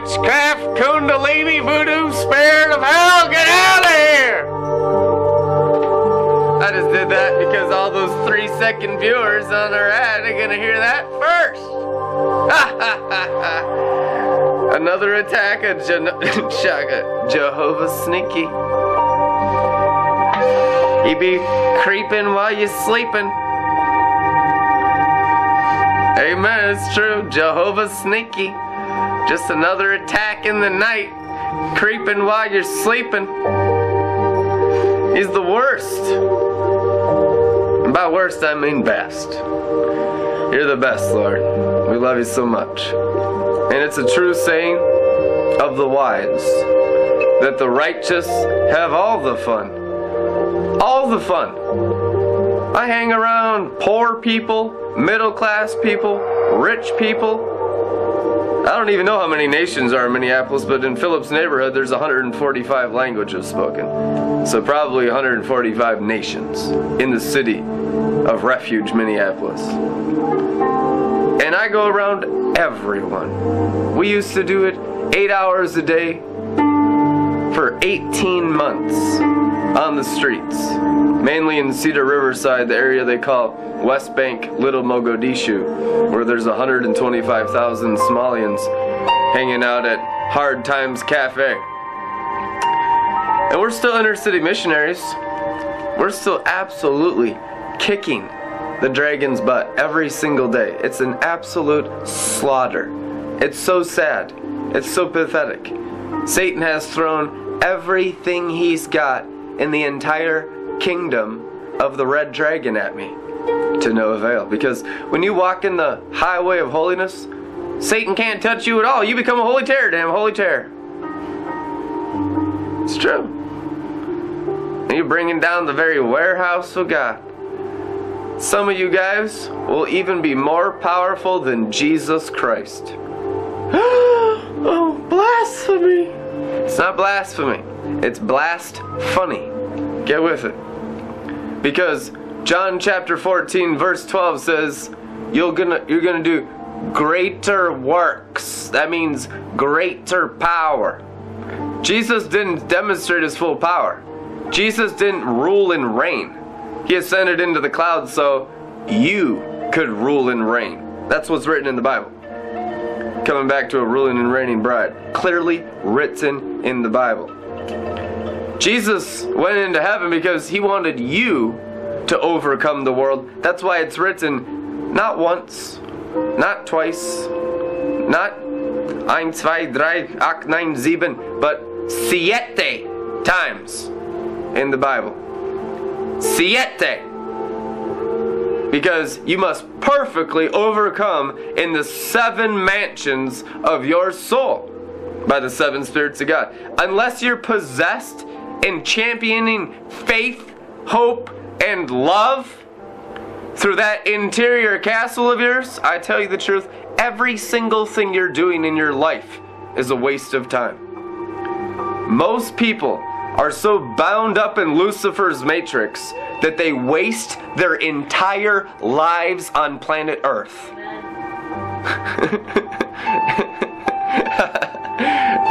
witchcraft, kundalini, voodoo, spirit of hell, get out of here! I just did that because all those three second viewers on our ad are gonna hear that first. Another attack of Je- Jehovah Sneaky. He be creeping while you're sleeping. Amen, it's true. Jehovah Sneaky. Just another attack in the night, creeping while you're sleeping. He's the worst. And by worst, I mean best. You're the best, Lord. We love you so much. And it's a true saying of the wise that the righteous have all the fun. All the fun. I hang around poor people, middle class people, rich people. I don't even know how many nations are in Minneapolis, but in Phillips neighborhood there's 145 languages spoken. So probably 145 nations in the city of refuge, Minneapolis. And I go around everyone. We used to do it eight hours a day 18 months on the streets, mainly in Cedar Riverside, the area they call West Bank Little Mogadishu, where there's 125,000 Somalians hanging out at Hard Times Cafe. And we're still inner city missionaries. We're still absolutely kicking the dragon's butt every single day. It's an absolute slaughter. It's so sad. It's so pathetic. Satan has thrown everything he's got in the entire kingdom of the red dragon at me to no avail. Because when you walk in the highway of holiness, Satan can't touch you at all. You become a holy terror, damn holy terror. It's true. And you're bringing down the very warehouse of God. Some of you guys will even be more powerful than Jesus Christ. oh, blasphemy! It's not blasphemy. It's blast funny. Get with it. Because John chapter 14 verse 12 says you're gonna you're gonna do greater works. That means greater power. Jesus didn't demonstrate his full power. Jesus didn't rule and reign. He ascended into the clouds so you could rule and reign. That's what's written in the Bible. Coming back to a ruling and reigning bride. Clearly written in the Bible. Jesus went into heaven because he wanted you to overcome the world. That's why it's written not once, not twice, not ein, zwei, drei, acht, nine, sieben, but siete times in the Bible. Siete. Because you must perfectly overcome in the seven mansions of your soul by the seven spirits of God. Unless you're possessed in championing faith, hope, and love through that interior castle of yours, I tell you the truth, every single thing you're doing in your life is a waste of time. Most people are so bound up in Lucifer's matrix that they waste their entire lives on planet Earth. and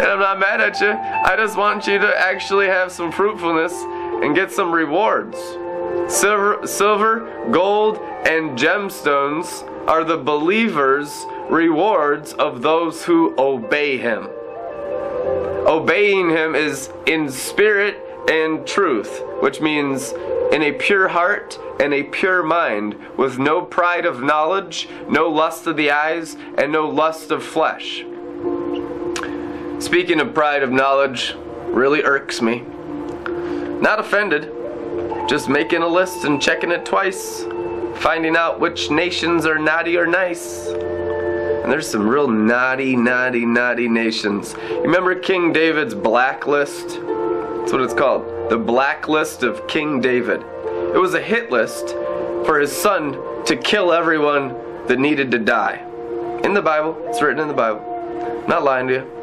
I'm not mad at you. I just want you to actually have some fruitfulness and get some rewards. Silver, silver, gold, and gemstones are the believer's rewards of those who obey him. Obeying him is in spirit and truth, which means in a pure heart and a pure mind, with no pride of knowledge, no lust of the eyes, and no lust of flesh. Speaking of pride of knowledge, really irks me. Not offended, just making a list and checking it twice, finding out which nations are naughty or nice. And there's some real naughty, naughty, naughty nations. Remember King David's blacklist? That's what it's called. The blacklist of King David. It was a hit list for his son to kill everyone that needed to die. In the Bible. It's written in the Bible. not lying to you.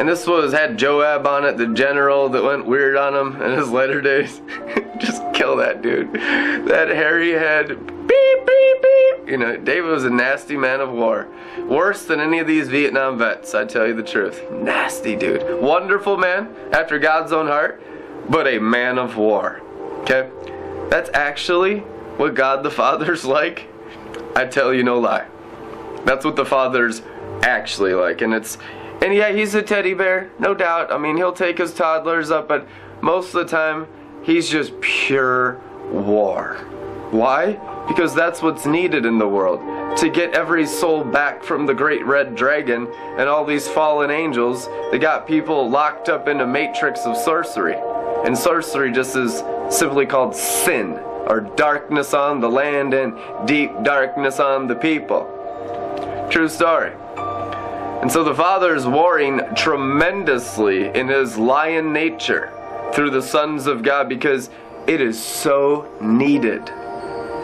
And this was had Joab on it, the general that went weird on him in his later days. Just kill that dude. That hairy head. Beep, beep, beep. You know, David was a nasty man of war. Worse than any of these Vietnam vets, I tell you the truth. Nasty dude. Wonderful man, after God's own heart, but a man of war. Okay? That's actually what God the Father's like. I tell you no lie. That's what the Father's actually like. And it's and yeah, he's a teddy bear, no doubt. I mean, he'll take his toddlers up, but most of the time, he's just pure war. Why? Because that's what's needed in the world. To get every soul back from the great red dragon and all these fallen angels that got people locked up in a matrix of sorcery. And sorcery just is simply called sin, or darkness on the land and deep darkness on the people. True story. And so the Father is warring tremendously in his lion nature through the sons of God because it is so needed.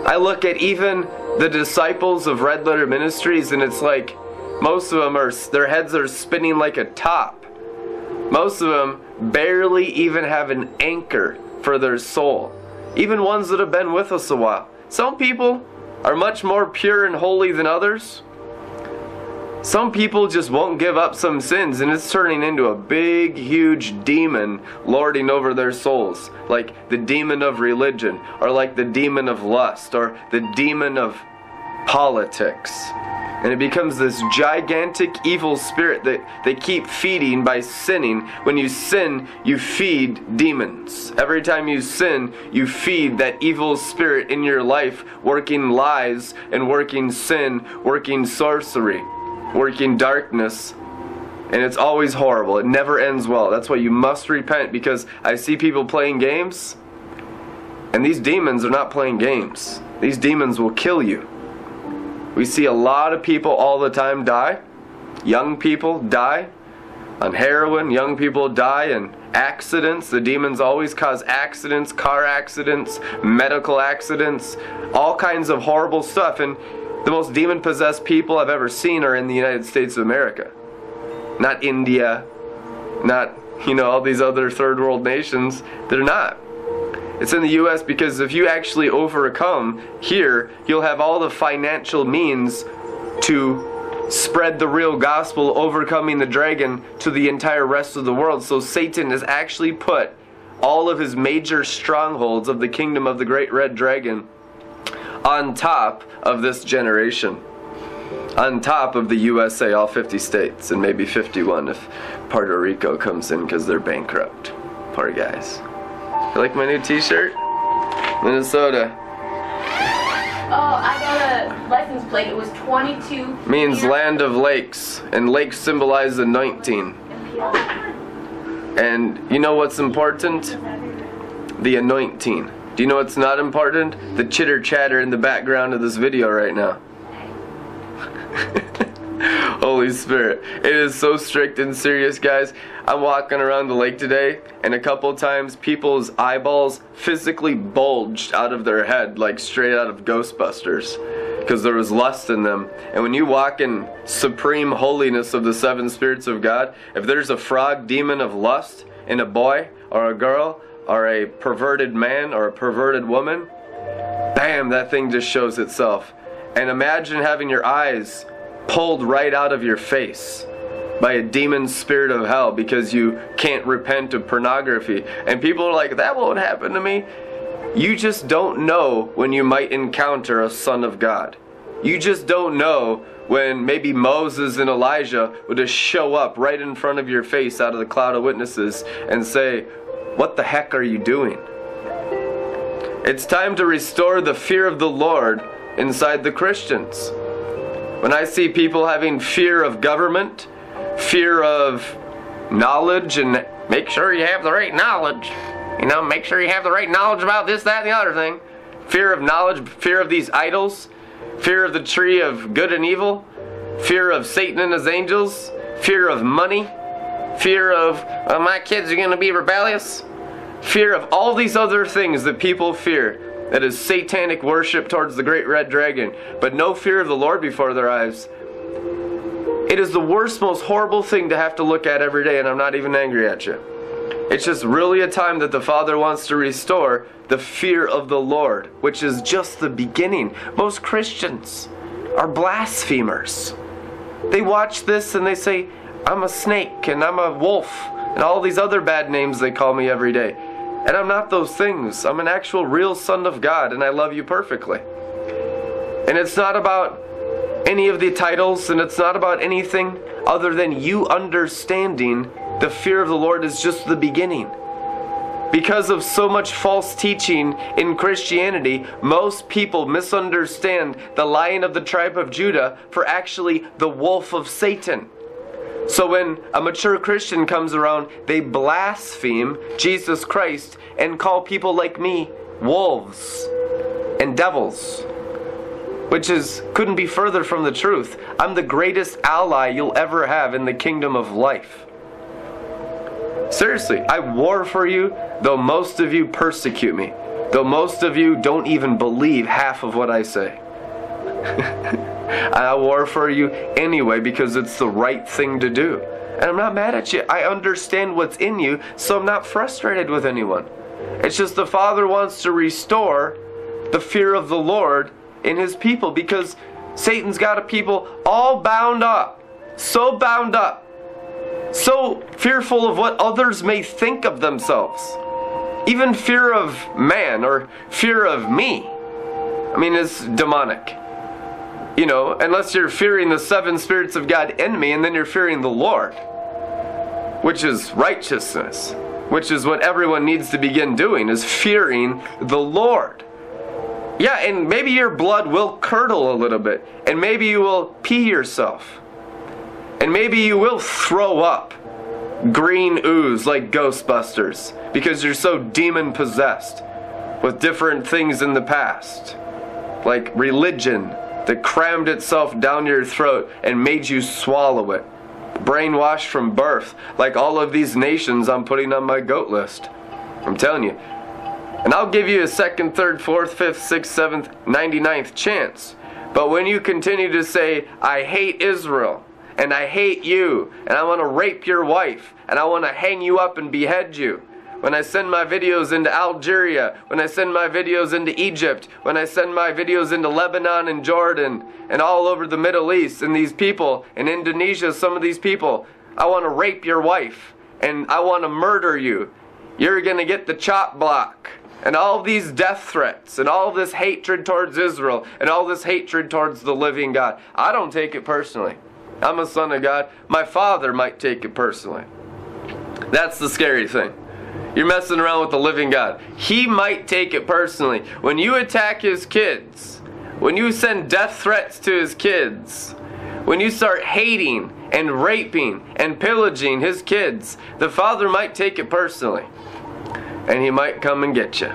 I look at even the disciples of Red Letter Ministries and it's like most of them are their heads are spinning like a top. Most of them barely even have an anchor for their soul. Even ones that have been with us a while. Some people are much more pure and holy than others. Some people just won't give up some sins and it's turning into a big, huge demon lording over their souls. Like the demon of religion, or like the demon of lust, or the demon of politics. And it becomes this gigantic evil spirit that they keep feeding by sinning. When you sin, you feed demons. Every time you sin, you feed that evil spirit in your life, working lies and working sin, working sorcery working darkness and it's always horrible. It never ends well. That's why you must repent because I see people playing games and these demons are not playing games. These demons will kill you. We see a lot of people all the time die. Young people die on heroin. Young people die in accidents. The demons always cause accidents, car accidents, medical accidents, all kinds of horrible stuff. And the most demon possessed people I've ever seen are in the United States of America. Not India, not, you know, all these other third world nations. They're not. It's in the US because if you actually overcome here, you'll have all the financial means to spread the real gospel, overcoming the dragon to the entire rest of the world. So Satan has actually put all of his major strongholds of the kingdom of the great red dragon on top of this generation. On top of the USA, all 50 states, and maybe 51 if Puerto Rico comes in because they're bankrupt. Poor guys. You like my new t shirt? Minnesota. Oh, I got a license plate. It was 22. Means land of lakes, and lakes symbolize the 19. And you know what's important? The anointing. Do you know what's not important? The chitter chatter in the background of this video right now. Holy Spirit. It is so strict and serious, guys. I'm walking around the lake today, and a couple times people's eyeballs physically bulged out of their head, like straight out of Ghostbusters, because there was lust in them. And when you walk in supreme holiness of the seven spirits of God, if there's a frog demon of lust in a boy or a girl, or a perverted man or a perverted woman, bam, that thing just shows itself. And imagine having your eyes pulled right out of your face by a demon spirit of hell because you can't repent of pornography. And people are like, that won't happen to me. You just don't know when you might encounter a son of God. You just don't know when maybe Moses and Elijah would just show up right in front of your face out of the cloud of witnesses and say, what the heck are you doing? It's time to restore the fear of the Lord inside the Christians. When I see people having fear of government, fear of knowledge, and make sure you have the right knowledge, you know, make sure you have the right knowledge about this, that, and the other thing. Fear of knowledge, fear of these idols, fear of the tree of good and evil, fear of Satan and his angels, fear of money fear of uh, my kids are going to be rebellious, fear of all these other things that people fear. That is satanic worship towards the great red dragon, but no fear of the Lord before their eyes. It is the worst, most horrible thing to have to look at every day, and I'm not even angry at you. It's just really a time that the Father wants to restore the fear of the Lord, which is just the beginning. Most Christians are blasphemers. They watch this and they say, I'm a snake and I'm a wolf and all these other bad names they call me every day. And I'm not those things. I'm an actual real son of God and I love you perfectly. And it's not about any of the titles and it's not about anything other than you understanding the fear of the Lord is just the beginning. Because of so much false teaching in Christianity, most people misunderstand the lion of the tribe of Judah for actually the wolf of Satan. So when a mature Christian comes around, they blaspheme Jesus Christ and call people like me wolves and devils. Which is couldn't be further from the truth. I'm the greatest ally you'll ever have in the kingdom of life. Seriously, I war for you, though most of you persecute me. Though most of you don't even believe half of what I say. I war for you anyway because it's the right thing to do. And I'm not mad at you. I understand what's in you, so I'm not frustrated with anyone. It's just the Father wants to restore the fear of the Lord in his people because Satan's got a people all bound up, so bound up so fearful of what others may think of themselves. Even fear of man or fear of me. I mean, it's demonic. You know, unless you're fearing the seven spirits of God in me, and then you're fearing the Lord, which is righteousness, which is what everyone needs to begin doing, is fearing the Lord. Yeah, and maybe your blood will curdle a little bit, and maybe you will pee yourself. And maybe you will throw up green ooze like Ghostbusters because you're so demon possessed with different things in the past. Like religion that crammed itself down your throat and made you swallow it. Brainwashed from birth, like all of these nations I'm putting on my goat list. I'm telling you. And I'll give you a second, third, fourth, fifth, sixth, seventh, ninety-ninth chance. But when you continue to say, I hate Israel, and I hate you, and I want to rape your wife, and I want to hang you up and behead you. When I send my videos into Algeria, when I send my videos into Egypt, when I send my videos into Lebanon and Jordan, and all over the Middle East, and these people, in Indonesia, some of these people, I want to rape your wife, and I want to murder you. You're going to get the chop block and all these death threats and all this hatred towards Israel and all this hatred towards the living God. I don't take it personally. I'm a son of God. My father might take it personally. That's the scary thing. You're messing around with the living God. He might take it personally. When you attack his kids, when you send death threats to his kids, when you start hating and raping and pillaging his kids, the father might take it personally. And he might come and get you.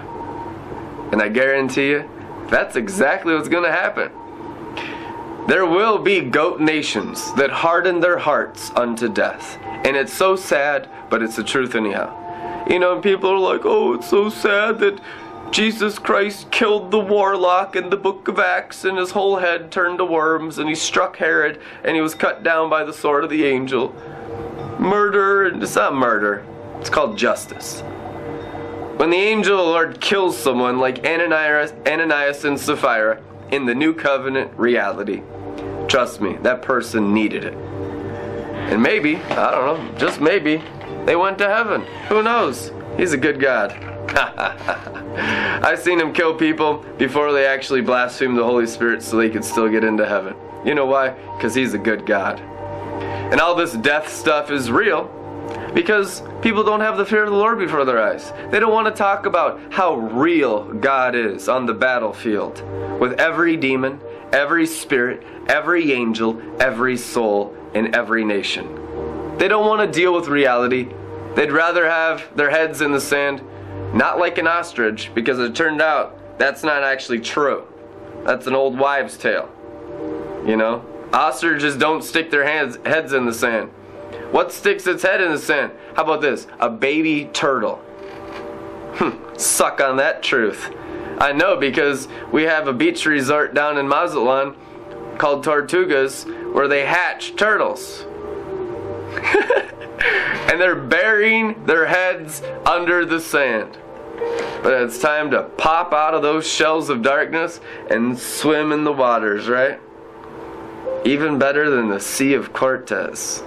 And I guarantee you, that's exactly what's going to happen. There will be goat nations that harden their hearts unto death. And it's so sad, but it's the truth anyhow. You know, people are like, oh, it's so sad that Jesus Christ killed the warlock in the book of Acts and his whole head turned to worms and he struck Herod and he was cut down by the sword of the angel. Murder, and it's not murder, it's called justice. When the angel of the Lord kills someone like Ananias, Ananias and Sapphira in the new covenant reality, Trust me, that person needed it. And maybe, I don't know, just maybe, they went to heaven. Who knows? He's a good God. I've seen him kill people before they actually blasphemed the Holy Spirit so they could still get into heaven. You know why? Because he's a good God. And all this death stuff is real because people don't have the fear of the Lord before their eyes. They don't want to talk about how real God is on the battlefield with every demon, every spirit, every angel, every soul, in every nation. They don't want to deal with reality. They'd rather have their heads in the sand, not like an ostrich, because it turned out that's not actually true. That's an old wives' tale. You know? Ostriches don't stick their hands, heads in the sand. What sticks its head in the sand? How about this? A baby turtle. Hmm, suck on that truth. I know because we have a beach resort down in Mazatlan called Tortugas where they hatch turtles. and they're burying their heads under the sand. But it's time to pop out of those shells of darkness and swim in the waters, right? Even better than the Sea of Cortez.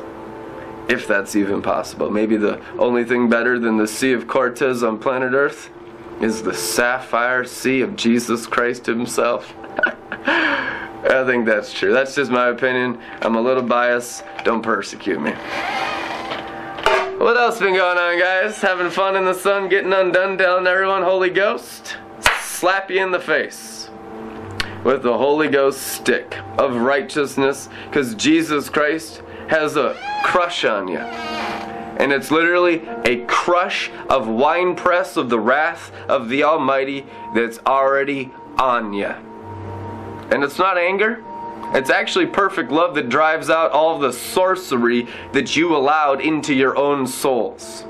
If that's even possible. Maybe the only thing better than the Sea of Cortez on planet Earth is the sapphire sea of Jesus Christ Himself. I think that's true. That's just my opinion. I'm a little biased. Don't persecute me. What else been going on, guys? Having fun in the sun, getting undone, telling everyone Holy Ghost? Slap you in the face with the Holy Ghost stick of righteousness because Jesus Christ has a crush on you. And it's literally a crush of winepress of the wrath of the Almighty that's already on you. And it's not anger. It's actually perfect love that drives out all the sorcery that you allowed into your own souls.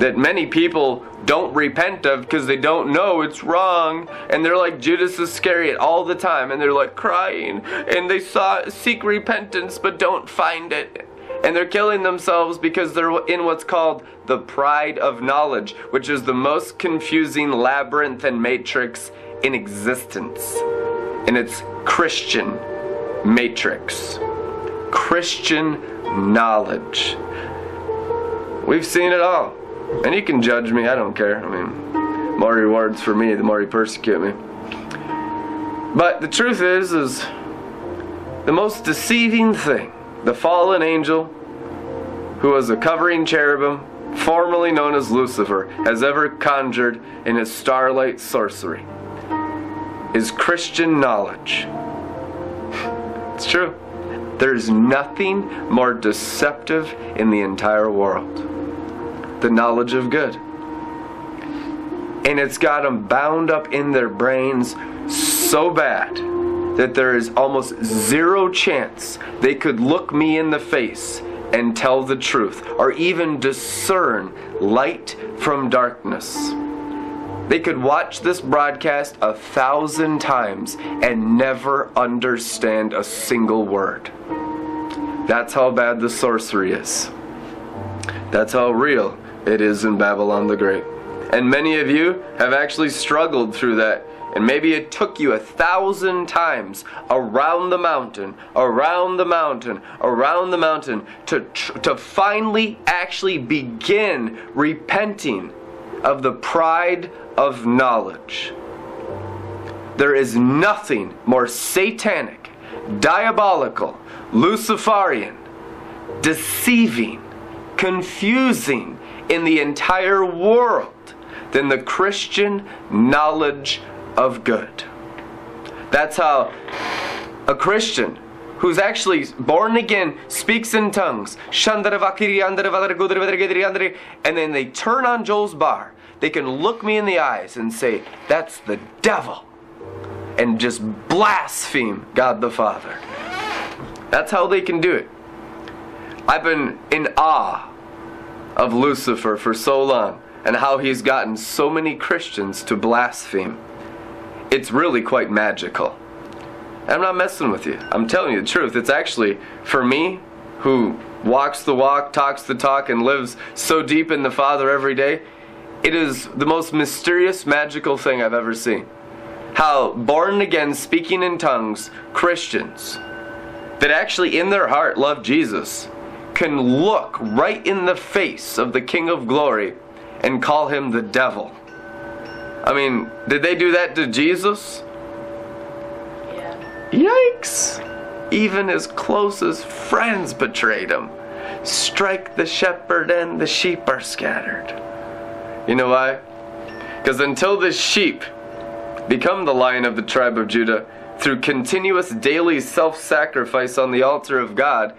That many people don't repent of because they don't know it's wrong. And they're like Judas Iscariot all the time. And they're like crying. And they saw, seek repentance but don't find it. And they're killing themselves because they're in what's called the pride of knowledge, which is the most confusing labyrinth and matrix in existence. And it's Christian matrix. Christian knowledge. We've seen it all. And you can judge me, I don't care. I mean, more rewards for me, the more you persecute me. But the truth is, is the most deceiving thing, the fallen angel, who was a covering cherubim, formerly known as Lucifer, has ever conjured in his starlight sorcery, is Christian knowledge. It's true. There's nothing more deceptive in the entire world the knowledge of good. And it's got them bound up in their brains so bad that there is almost zero chance they could look me in the face and tell the truth or even discern light from darkness. They could watch this broadcast a thousand times and never understand a single word. That's how bad the sorcery is. That's how real it is in Babylon the Great. And many of you have actually struggled through that. And maybe it took you a thousand times around the mountain, around the mountain, around the mountain to, to finally actually begin repenting of the pride of knowledge. There is nothing more satanic, diabolical, Luciferian, deceiving, confusing, in the entire world than the Christian knowledge of good. That's how a Christian who's actually born again speaks in tongues, and then they turn on Joel's bar. They can look me in the eyes and say, That's the devil, and just blaspheme God the Father. That's how they can do it. I've been in awe of Lucifer for so long and how he's gotten so many Christians to blaspheme. It's really quite magical. I'm not messing with you. I'm telling you the truth. It's actually, for me, who walks the walk, talks the talk, and lives so deep in the Father every day, it is the most mysterious, magical thing I've ever seen. How born again, speaking in tongues, Christians that actually in their heart love Jesus can look right in the face of the King of Glory and call him the devil. I mean, did they do that to Jesus? Yeah. Yikes! Even his closest friends betrayed him. Strike the shepherd and the sheep are scattered. You know why? Because until the sheep become the lion of the tribe of Judah through continuous daily self sacrifice on the altar of God,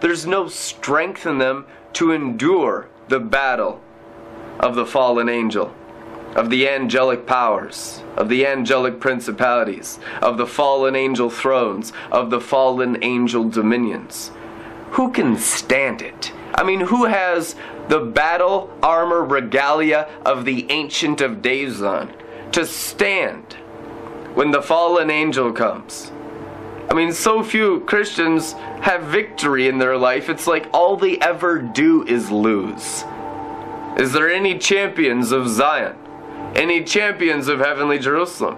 there's no strength in them to endure the battle of the fallen angel, of the angelic powers, of the angelic principalities, of the fallen angel thrones, of the fallen angel dominions. Who can stand it? I mean, who has the battle armor regalia of the Ancient of Days on to stand when the fallen angel comes? I mean, so few Christians have victory in their life. It's like all they ever do is lose. Is there any champions of Zion? Any champions of heavenly Jerusalem?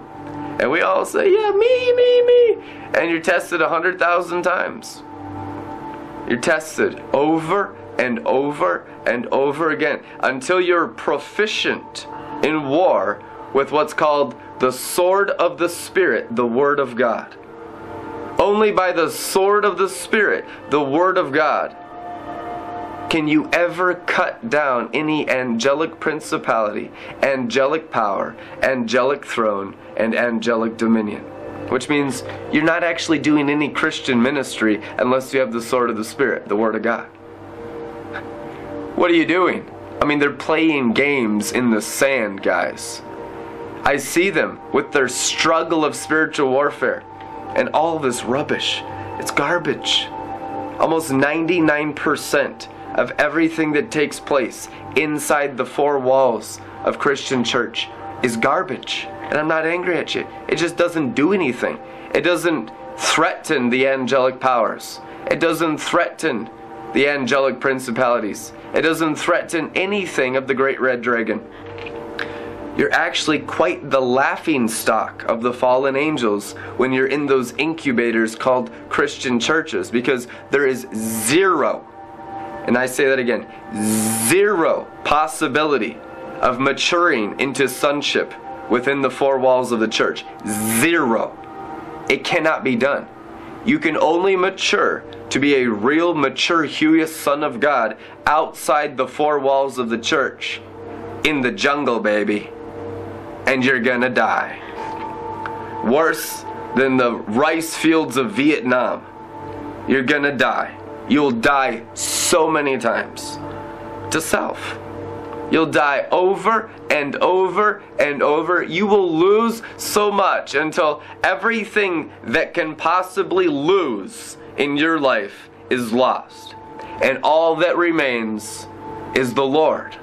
And we all say, yeah, me, me, me. And you're tested a hundred thousand times. You're tested over and over and over again until you're proficient in war with what's called the sword of the Spirit, the Word of God. Only by the sword of the Spirit, the Word of God, can you ever cut down any angelic principality, angelic power, angelic throne, and angelic dominion? Which means you're not actually doing any Christian ministry unless you have the sword of the Spirit, the Word of God. What are you doing? I mean, they're playing games in the sand, guys. I see them with their struggle of spiritual warfare and all this rubbish. It's garbage. Almost 99% of everything that takes place inside the four walls of Christian church is garbage. And I'm not angry at you. It just doesn't do anything. It doesn't threaten the angelic powers. It doesn't threaten the angelic principalities. It doesn't threaten anything of the great red dragon. You're actually quite the laughing stock of the fallen angels when you're in those incubators called Christian churches because there is zero and I say that again zero possibility of maturing into sonship within the four walls of the church. Zero. It cannot be done. You can only mature to be a real mature huios son of God outside the four walls of the church in the jungle, baby. And you're gonna die. Worse than the rice fields of Vietnam. You're gonna die. You'll die so many times to self. You'll die over and over and over. You will lose so much until everything that can possibly lose in your life is lost. And all that remains is the Lord.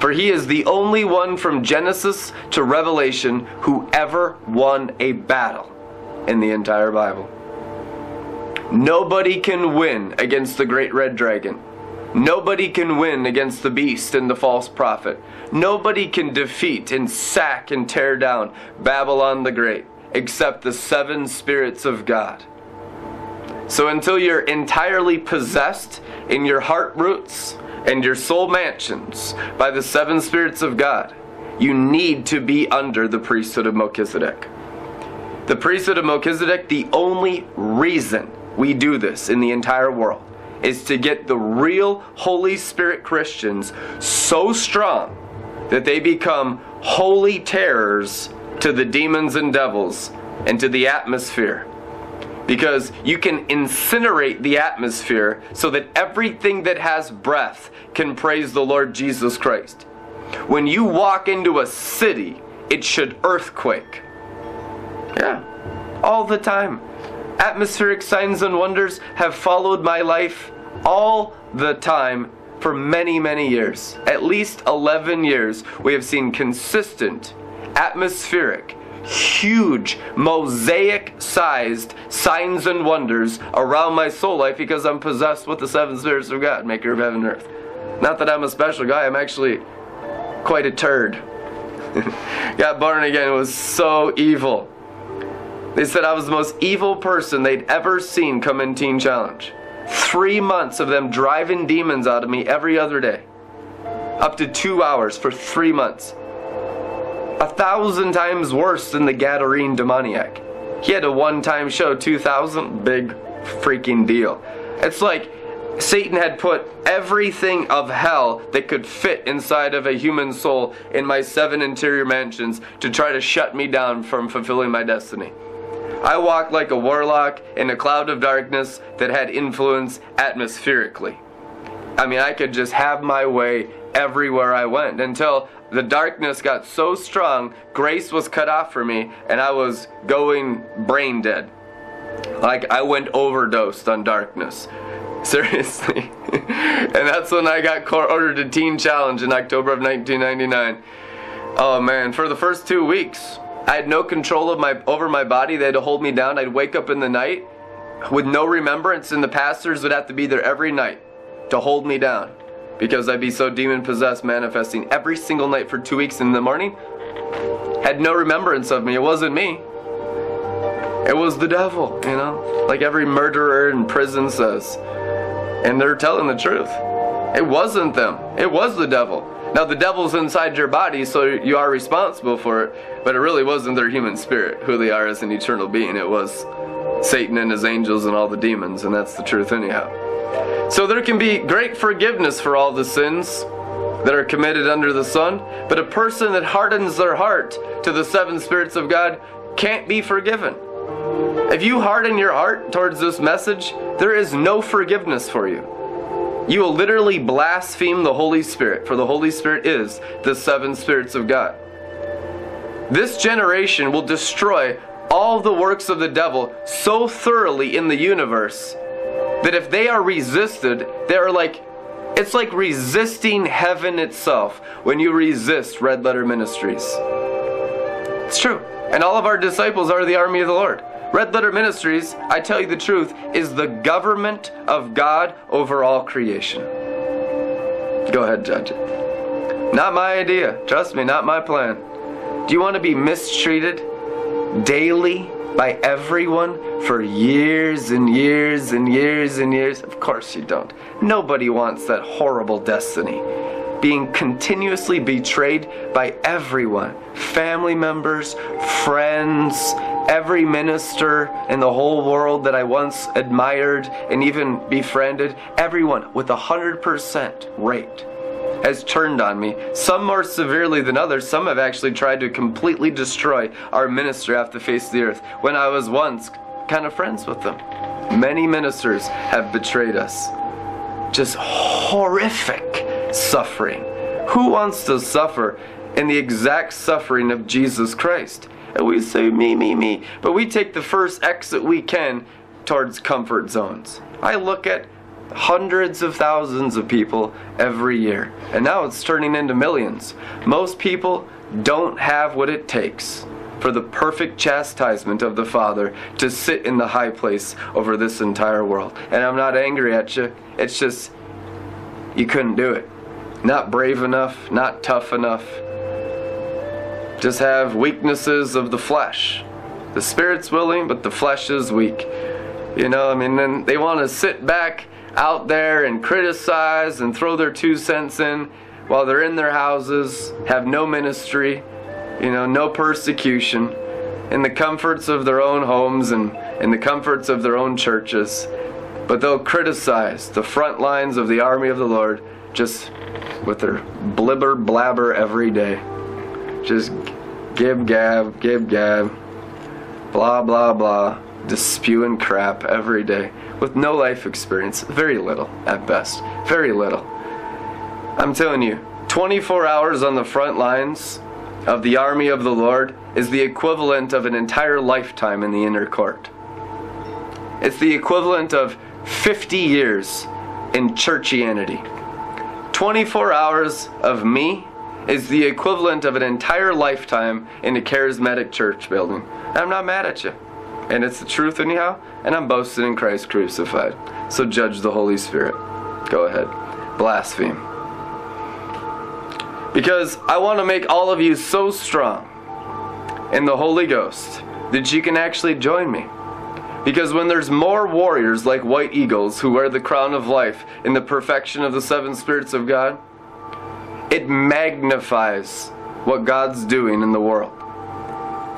For he is the only one from Genesis to Revelation who ever won a battle in the entire Bible. Nobody can win against the great red dragon. Nobody can win against the beast and the false prophet. Nobody can defeat and sack and tear down Babylon the Great except the seven spirits of God. So until you're entirely possessed in your heart roots and your soul mansions by the seven spirits of God, you need to be under the priesthood of Melchizedek. The priesthood of Melchizedek, the only reason we do this in the entire world is to get the real Holy Spirit Christians so strong that they become holy terrors to the demons and devils and to the atmosphere. Because you can incinerate the atmosphere so that everything that has breath can praise the Lord Jesus Christ. When you walk into a city, it should earthquake. Yeah, all the time. Atmospheric signs and wonders have followed my life all the time for many, many years. At least 11 years, we have seen consistent, atmospheric, huge, mosaic sized signs and wonders around my soul life because I'm possessed with the seven spirits of God, maker of heaven and earth. Not that I'm a special guy, I'm actually quite a turd. Got born again, was so evil. They said I was the most evil person they'd ever seen come in Teen Challenge. Three months of them driving demons out of me every other day. Up to two hours for three months. A thousand times worse than the Gadarene demoniac. He had a one time show, 2000, big freaking deal. It's like Satan had put everything of hell that could fit inside of a human soul in my seven interior mansions to try to shut me down from fulfilling my destiny. I walked like a warlock in a cloud of darkness that had influence atmospherically. I mean, I could just have my way everywhere I went until the darkness got so strong, grace was cut off for me, and I was going brain dead. Like I went overdosed on darkness. Seriously. and that's when I got court ordered to Teen Challenge in October of 1999. Oh man, for the first two weeks, I had no control of my over my body. They had to hold me down. I'd wake up in the night with no remembrance, and the pastors would have to be there every night to hold me down because I'd be so demon possessed, manifesting every single night for two weeks in the morning. had no remembrance of me. It wasn't me. It was the devil, you know, like every murderer in prison says. And they're telling the truth. It wasn't them, it was the devil. Now, the devil's inside your body, so you are responsible for it, but it really wasn't their human spirit, who they are as an eternal being. It was Satan and his angels and all the demons, and that's the truth, anyhow. So, there can be great forgiveness for all the sins that are committed under the sun, but a person that hardens their heart to the seven spirits of God can't be forgiven. If you harden your heart towards this message, there is no forgiveness for you. You will literally blaspheme the Holy Spirit, for the Holy Spirit is the seven spirits of God. This generation will destroy all the works of the devil so thoroughly in the universe that if they are resisted, they are like it's like resisting heaven itself when you resist Red Letter Ministries. It's true. And all of our disciples are the army of the Lord. Red Letter Ministries, I tell you the truth, is the government of God over all creation. Go ahead, judge it. Not my idea. Trust me, not my plan. Do you want to be mistreated daily by everyone for years and years and years and years? Of course you don't. Nobody wants that horrible destiny. Being continuously betrayed by everyone family members, friends, every minister in the whole world that I once admired and even befriended, everyone with a 100% rate has turned on me, some more severely than others. Some have actually tried to completely destroy our ministry off the face of the earth when I was once kind of friends with them. Many ministers have betrayed us. Just horrific suffering. Who wants to suffer in the exact suffering of Jesus Christ? And we say, me, me, me. But we take the first exit we can towards comfort zones. I look at hundreds of thousands of people every year, and now it's turning into millions. Most people don't have what it takes for the perfect chastisement of the Father to sit in the high place over this entire world. And I'm not angry at you, it's just you couldn't do it. Not brave enough, not tough enough. Just have weaknesses of the flesh. The spirit's willing, but the flesh is weak. You know, I mean, then they want to sit back out there and criticize and throw their two cents in while they're in their houses, have no ministry, you know, no persecution, in the comforts of their own homes and in the comforts of their own churches. But they'll criticize the front lines of the army of the Lord just with their blibber blabber every day. Just gib gab, gib gab, blah blah blah, just spewing crap every day with no life experience, very little at best, very little. I'm telling you, 24 hours on the front lines of the army of the Lord is the equivalent of an entire lifetime in the inner court. It's the equivalent of 50 years in churchianity. 24 hours of me is the equivalent of an entire lifetime in a charismatic church building. I'm not mad at you. And it's the truth, anyhow, and I'm boasting in Christ crucified. So judge the Holy Spirit. Go ahead. Blaspheme. Because I want to make all of you so strong in the Holy Ghost that you can actually join me. Because when there's more warriors like white eagles who wear the crown of life in the perfection of the seven spirits of God, it magnifies what God's doing in the world.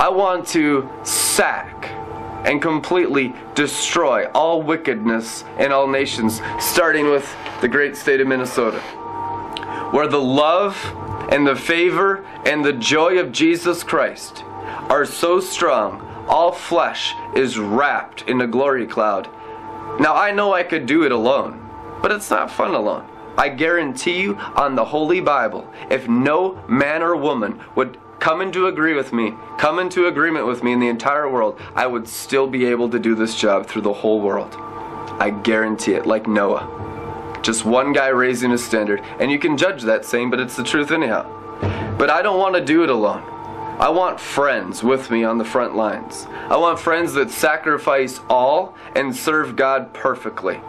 I want to sack and completely destroy all wickedness in all nations, starting with the great state of Minnesota, where the love and the favor and the joy of Jesus Christ are so strong, all flesh is wrapped in a glory cloud. Now, I know I could do it alone, but it's not fun alone. I guarantee you on the Holy Bible, if no man or woman would come into agree with me, come into agreement with me in the entire world, I would still be able to do this job through the whole world. I guarantee it, like Noah. Just one guy raising a standard. And you can judge that saying, but it's the truth anyhow. But I don't want to do it alone. I want friends with me on the front lines. I want friends that sacrifice all and serve God perfectly.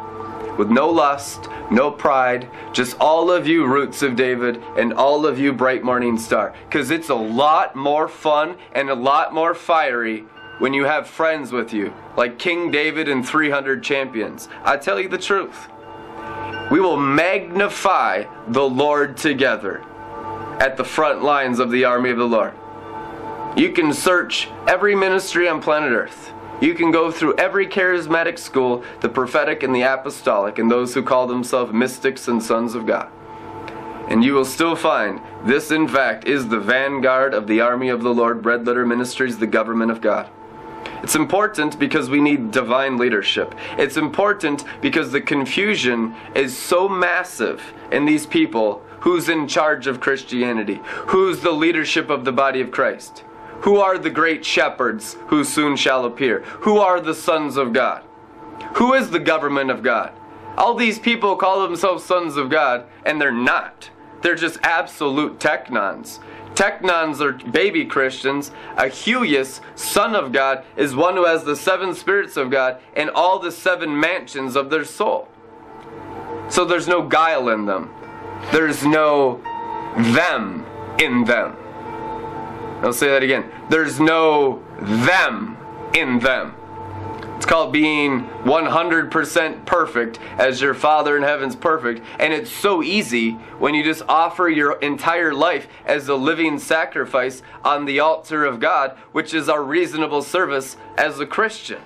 With no lust, no pride, just all of you roots of David and all of you bright morning star. Because it's a lot more fun and a lot more fiery when you have friends with you, like King David and 300 champions. I tell you the truth. We will magnify the Lord together at the front lines of the army of the Lord. You can search every ministry on planet Earth. You can go through every charismatic school, the prophetic and the apostolic, and those who call themselves mystics and sons of God. And you will still find this, in fact, is the vanguard of the army of the Lord, Red Letter Ministries, the government of God. It's important because we need divine leadership. It's important because the confusion is so massive in these people who's in charge of Christianity, who's the leadership of the body of Christ. Who are the great shepherds who soon shall appear? Who are the sons of God? Who is the government of God? All these people call themselves sons of God, and they're not. They're just absolute teknons. Teknons are baby Christians. A huios, son of God, is one who has the seven spirits of God and all the seven mansions of their soul. So there's no guile in them. There's no them in them. I'll say that again. There's no them in them. It's called being 100% perfect as your Father in heaven's perfect. And it's so easy when you just offer your entire life as a living sacrifice on the altar of God, which is our reasonable service as a Christian.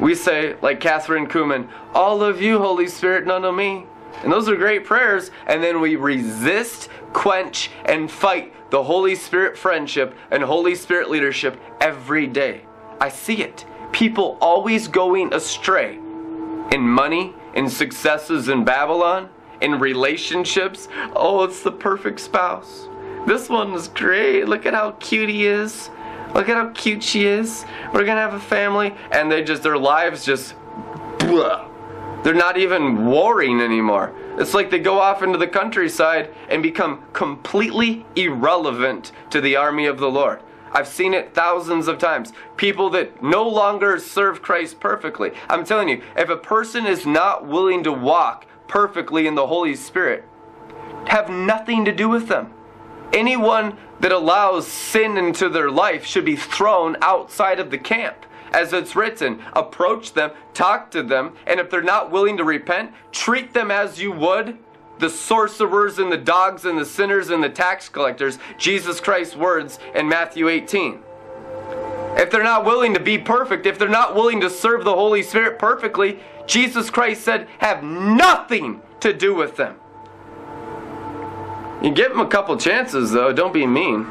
We say, like Kathryn Kuhlman, all of you, Holy Spirit, none of me. And those are great prayers. And then we resist, quench, and fight the Holy Spirit friendship and Holy Spirit leadership every day. I see it. People always going astray in money, in successes in Babylon, in relationships. Oh, it's the perfect spouse. This one is great. Look at how cute he is. Look at how cute she is. We're gonna have a family. And they just, their lives just. They're not even warring anymore. It's like they go off into the countryside and become completely irrelevant to the army of the Lord. I've seen it thousands of times. People that no longer serve Christ perfectly. I'm telling you, if a person is not willing to walk perfectly in the Holy Spirit, have nothing to do with them. Anyone that allows sin into their life should be thrown outside of the camp as it's written, approach them, talk to them, and if they're not willing to repent, treat them as you would the sorcerers and the dogs and the sinners and the tax collectors, Jesus Christ's words in Matthew 18. If they're not willing to be perfect, if they're not willing to serve the Holy Spirit perfectly, Jesus Christ said, have nothing to do with them. You give them a couple chances, though. Don't be mean.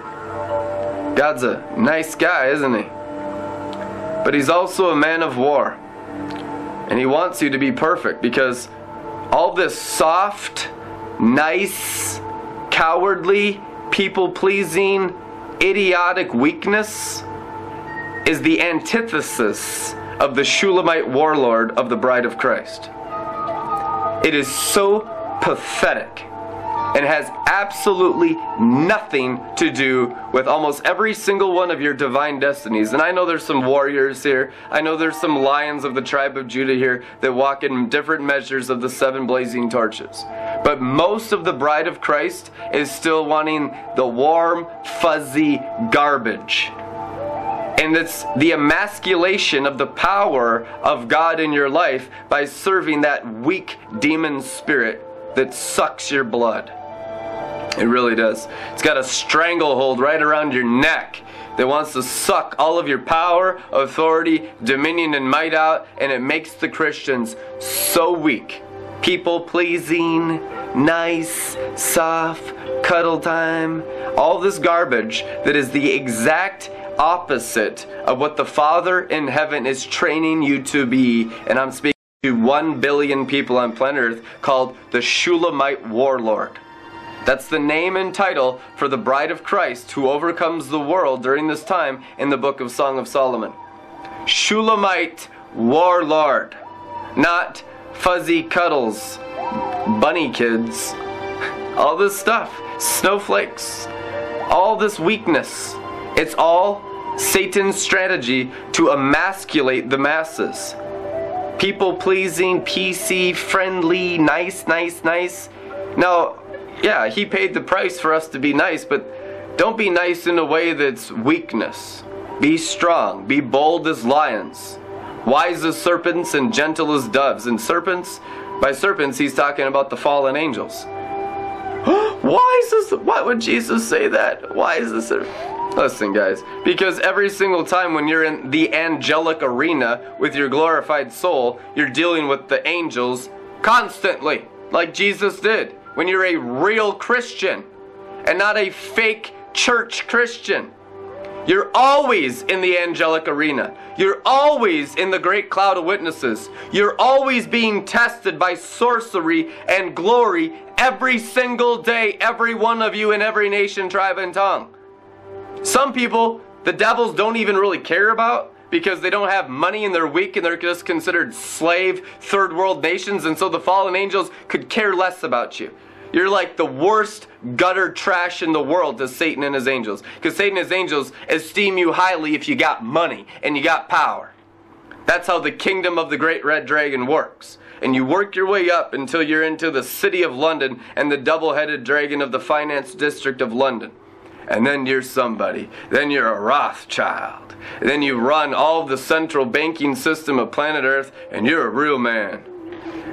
God's a nice guy, isn't he? But he's also a man of war. And he wants you to be perfect because all this soft, nice, cowardly, people pleasing, idiotic weakness is the antithesis of the Shulamite warlord of the bride of Christ. It is so pathetic and has absolutely nothing to do with almost every single one of your divine destinies. And I know there's some warriors here. I know there's some lions of the tribe of Judah here that walk in different measures of the seven blazing torches. But most of the bride of Christ is still wanting the warm, fuzzy garbage. And it's the emasculation of the power of God in your life by serving that weak demon spirit that sucks your blood. It really does. It's got a stranglehold right around your neck that wants to suck all of your power, authority, dominion, and might out, and it makes the Christians so weak. People pleasing, nice, soft, cuddle time, all this garbage that is the exact opposite of what the Father in heaven is training you to be. And I'm speaking to one billion people on planet Earth called the Shulamite Warlord. That's the name and title for the bride of Christ who overcomes the world during this time in the book of Song of Solomon. Shulamite warlord, not fuzzy cuddles, bunny kids, all this stuff, snowflakes, all this weakness. It's all Satan's strategy to emasculate the masses. people pleasing, PC, friendly, nice, nice, nice. Now, yeah, he paid the price for us to be nice, but don't be nice in a way that's weakness. Be strong, be bold as lions, wise as serpents, and gentle as doves. And serpents, by serpents, he's talking about the fallen angels. why is this? Why would Jesus say that? Why is this? Listen, guys, because every single time when you're in the angelic arena with your glorified soul, you're dealing with the angels constantly, like Jesus did. When you're a real Christian and not a fake church Christian. You're always in the angelic arena. You're always in the great cloud of witnesses. You're always being tested by sorcery and glory every single day, every one of you in every nation, tribe, and tongue. Some people, the devils don't even really care about because they don't have money and they're weak and they're just considered slave third world nations, and so the fallen angels could care less about you. You're like the worst gutter trash in the world to Satan and his angels. Because Satan and his angels esteem you highly if you got money and you got power. That's how the kingdom of the great red dragon works. And you work your way up until you're into the city of London and the double headed dragon of the finance district of London. And then you're somebody. Then you're a Rothschild. Then you run all the central banking system of planet Earth and you're a real man.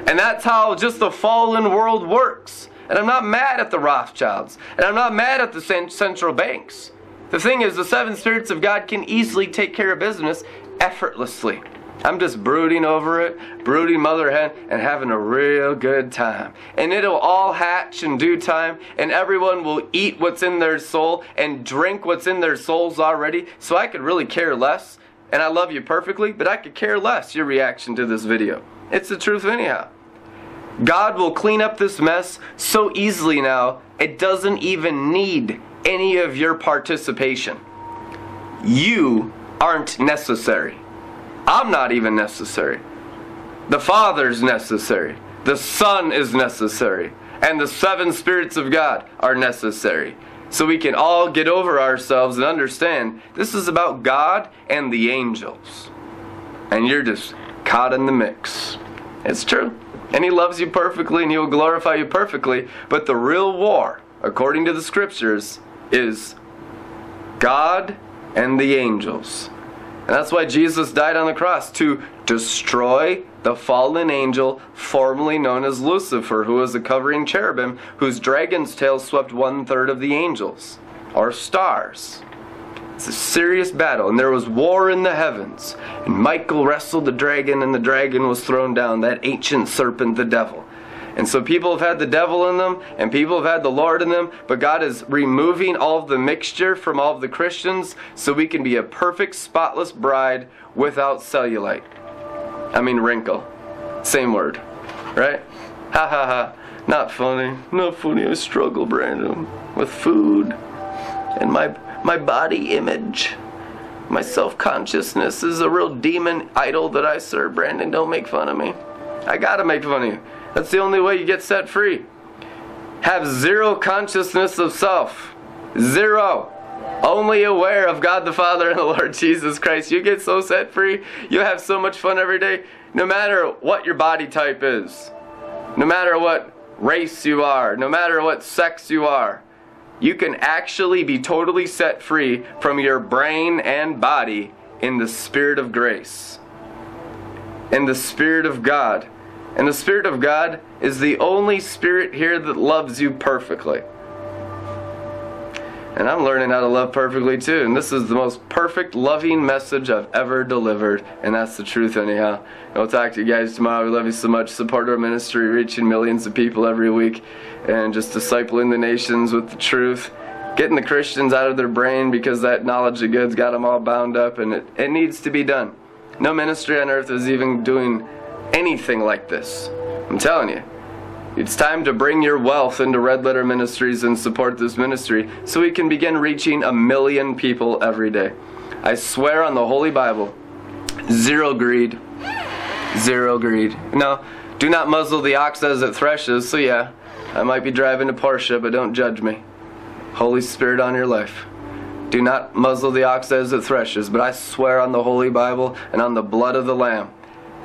And that's how just the fallen world works. And I'm not mad at the Rothschilds. And I'm not mad at the central banks. The thing is, the seven spirits of God can easily take care of business effortlessly. I'm just brooding over it, brooding mother hen, and having a real good time. And it'll all hatch in due time, and everyone will eat what's in their soul and drink what's in their souls already. So I could really care less. And I love you perfectly, but I could care less your reaction to this video. It's the truth, anyhow. God will clean up this mess so easily now, it doesn't even need any of your participation. You aren't necessary. I'm not even necessary. The Father's necessary. The Son is necessary. And the seven spirits of God are necessary. So we can all get over ourselves and understand this is about God and the angels. And you're just caught in the mix. It's true and he loves you perfectly and he will glorify you perfectly. But the real war, according to the scriptures, is God and the angels. And that's why Jesus died on the cross to destroy the fallen angel formerly known as Lucifer, who was a covering cherubim whose dragon's tail swept one third of the angels, or stars. It's a serious battle, and there was war in the heavens. And Michael wrestled the dragon, and the dragon was thrown down, that ancient serpent, the devil. And so people have had the devil in them, and people have had the Lord in them, but God is removing all of the mixture from all of the Christians so we can be a perfect, spotless bride without cellulite. I mean, wrinkle. Same word, right? Ha ha ha. Not funny. Not funny. I struggle, Brandon, with food and my my body image. My self consciousness is a real demon idol that I serve. Brandon, don't make fun of me. I gotta make fun of you. That's the only way you get set free. Have zero consciousness of self. Zero. Only aware of God the Father and the Lord Jesus Christ. You get so set free. You have so much fun every day. No matter what your body type is, no matter what race you are, no matter what sex you are, you can actually be totally set free from your brain and body in the Spirit of grace, in the Spirit of God. And the Spirit of God is the only Spirit here that loves you perfectly. And I'm learning how to love perfectly too. And this is the most perfect, loving message I've ever delivered. And that's the truth, anyhow. And we'll talk to you guys tomorrow. We love you so much. Support our ministry, reaching millions of people every week. And just discipling the nations with the truth. Getting the Christians out of their brain because that knowledge of good's got them all bound up. And it, it needs to be done. No ministry on earth is even doing anything like this. I'm telling you. It's time to bring your wealth into Red Letter Ministries and support this ministry so we can begin reaching a million people every day. I swear on the Holy Bible, zero greed. Zero greed. No, do not muzzle the ox as it threshes, so yeah, I might be driving a Porsche, but don't judge me. Holy Spirit on your life. Do not muzzle the ox as it threshes, but I swear on the Holy Bible and on the blood of the Lamb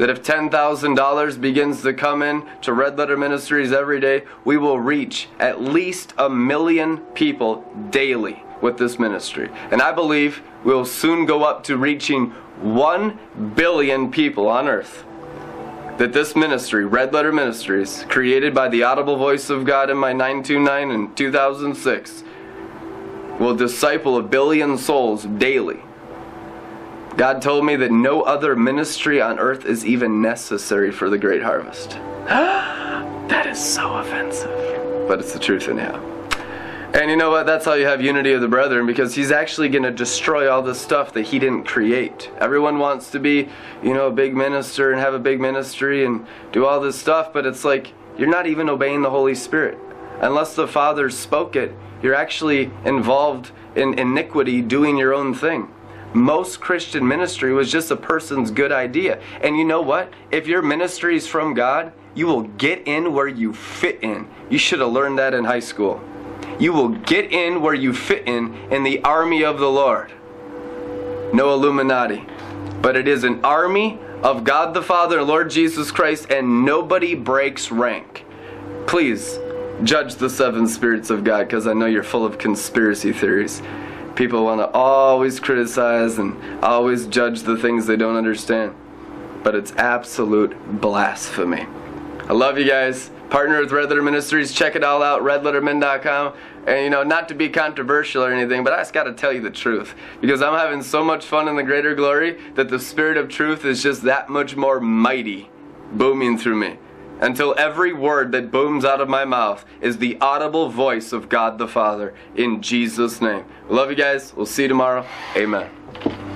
that if $10,000 begins to come in to Red Letter Ministries every day, we will reach at least a million people daily with this ministry. And I believe we'll soon go up to reaching 1 billion people on earth. That this ministry, Red Letter Ministries, created by the audible voice of God in my 929 in 2006, will disciple a billion souls daily. God told me that no other ministry on earth is even necessary for the great harvest. that is so offensive. But it's the truth anyhow. And you know what? That's how you have unity of the brethren because he's actually going to destroy all the stuff that he didn't create. Everyone wants to be, you know, a big minister and have a big ministry and do all this stuff, but it's like you're not even obeying the Holy Spirit. Unless the Father spoke it, you're actually involved in iniquity doing your own thing. Most Christian ministry was just a person's good idea. And you know what? If your ministry is from God, you will get in where you fit in. You should have learned that in high school. You will get in where you fit in in the army of the Lord. No Illuminati. But it is an army of God the Father Lord Jesus Christ, and nobody breaks rank. Please judge the seven spirits of God because I know you're full of conspiracy theories. People want to always criticize and always judge the things they don't understand. But it's absolute blasphemy. I love you guys. Partner with Red Letter Ministries. Check it all out, redlettermin.com. And you know, not to be controversial or anything, but I just got to tell you the truth. Because I'm having so much fun in the greater glory that the Spirit of truth is just that much more mighty booming through me until every word that booms out of my mouth is the audible voice of God the Father in Jesus' name. Love you guys. We'll see you tomorrow. Amen.